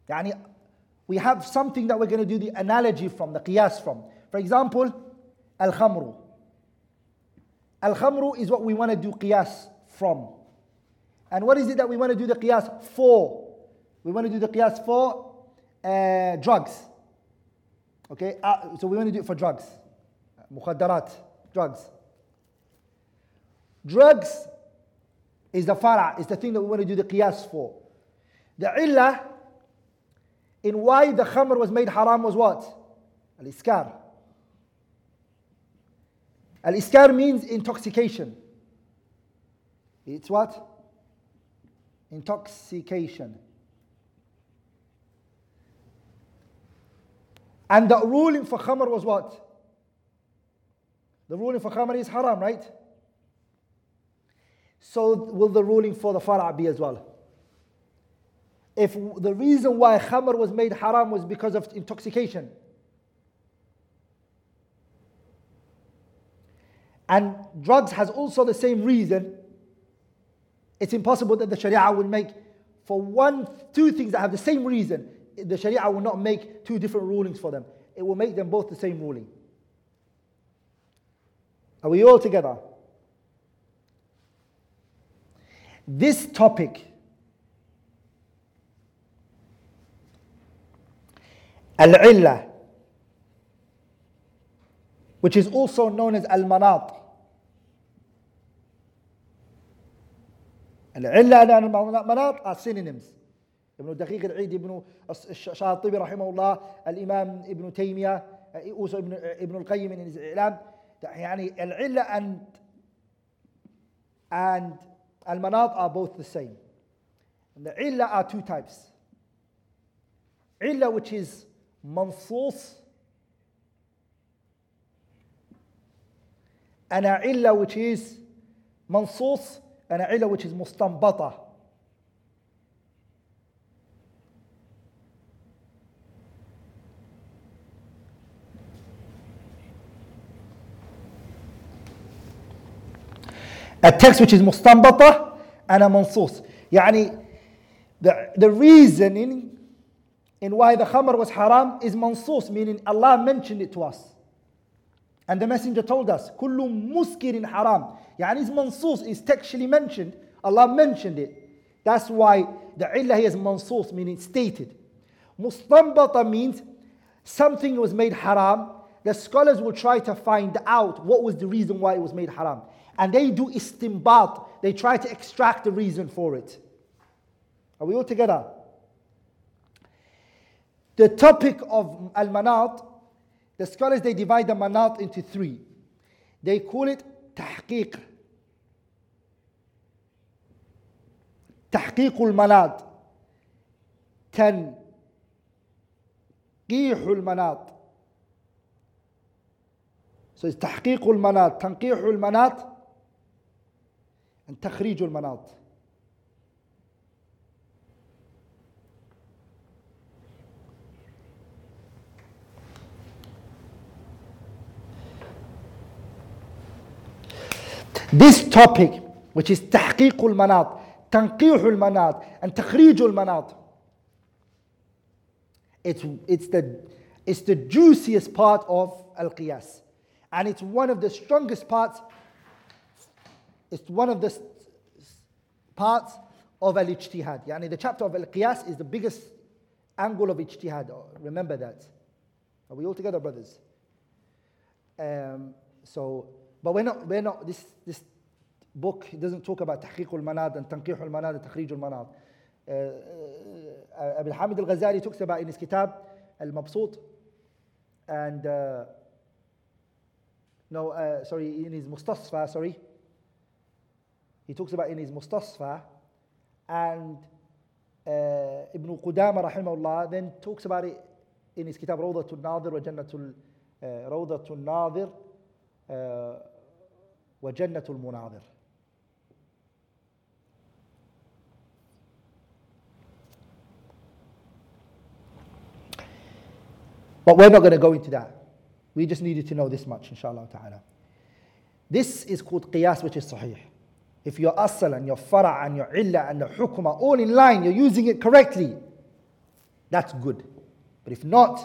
Yani, we have something that we're going to do the analogy from, the qiyas from. For example, al-khamru. Al-khamru is what we want to do qiyas from. And what is it that we want to do the qiyas for? We want to do the qiyas for uh, drugs. Okay, uh, so we want to do it for drugs. Mukhaddarat, drugs. Drugs is the fara, is the thing that we want to do the qiyas for. The illah in why the khamr was made haram was what? Al-iskar. Al-iskar means intoxication. It's what? Intoxication. And the ruling for khamr was what? The ruling for khamr is haram, right? So will the ruling for the fara' be as well? If the reason why khamr was made haram was because of intoxication, and drugs has also the same reason, it's impossible that the Sharia will make for one, two things that have the same reason the Sharia will not make two different rulings for them. It will make them both the same ruling. Are we all together? This topic, al-illah, which is also known as al-manat. And al-manat are synonyms. ابن دقيق العيد ابن الشاطبي رحمه الله الإمام ابن تيمية also ابن, ابن القيم his إعلام يعني العلة and and المناط are both the same the illah are two types. Illah which is mansus and a illah which is mansus and a illa which is mustambata. A text which is mustambata and a mansus. Yani the, the reasoning in why the khamr was haram is mansus, meaning Allah mentioned it to us. And the messenger told us, كل مسكر haram. يعني it's mansus, it's textually mentioned. Allah mentioned it. That's why the illah here is mansus, meaning stated. Mustanbata means something was made haram. The scholars will try to find out what was the reason why it was made haram. And they do istimbat. They try to extract the reason for it. Are we all together? The topic of al manat, the scholars they divide the manat into three. They call it tahqiq. تحقيق المناط تنقيح المناط So تحقيق المناط تنقيح المناط and تخريج المناط This topic, which is تحقيق المناط, تنقيح المناط, and تخريج المناط, it's, it's, the, it's the juiciest part of Al-Qiyas. And it's one of the strongest parts, it's one of the s- s- parts of Al-Ijtihad. Yani the chapter of Al-Qiyas is the biggest angle of Ijtihad. Remember that. Are we all together, brothers? Um, so, but we're not, we're not this, this book doesn't talk about تحقيق المناط and تنقيح المناط and تخريج المناط. Uh, Abil Hamid al-Ghazali talks about in his kitab al-Mabsut and uh, no, uh, sorry, in his Mustasfa, sorry. He talks about in his Mustasfa and uh, Ibn Qudama rahimahullah then talks about it in his kitab Rawdatul Nadir wa Jannatul uh, Rawdatul Nadir uh, Jannatul Munadir. But we're not going to go into that. We just needed to know this much, inshallah ta'ala. This is called qiyas, which is sahih. If your asal and your fara' and your illa and your hukm are all in line, you're using it correctly, that's good. But if not,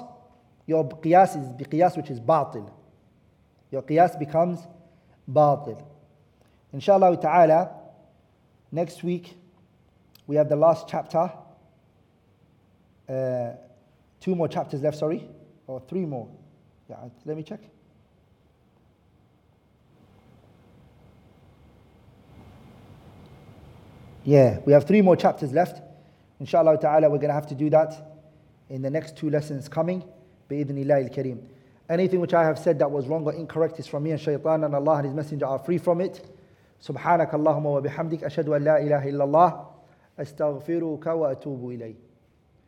your qiyas is qiyas which is batil. Your qiyas becomes batil. Inshallah ta'ala, next week we have the last chapter. Uh, two more chapters left, sorry, or three more. Yeah, let me check. Yeah, we have three more chapters left. Inshallah ta'ala, we're going to have to do that in the next two lessons coming. Bi'idhnillah al-kareem. Anything which I have said that was wrong or incorrect is from me and shaitan and Allah and His Messenger are free from it. سبحانك اللهم وبحمدك أشهد أن لا إله إلا الله أستغفرك وأتوب إليك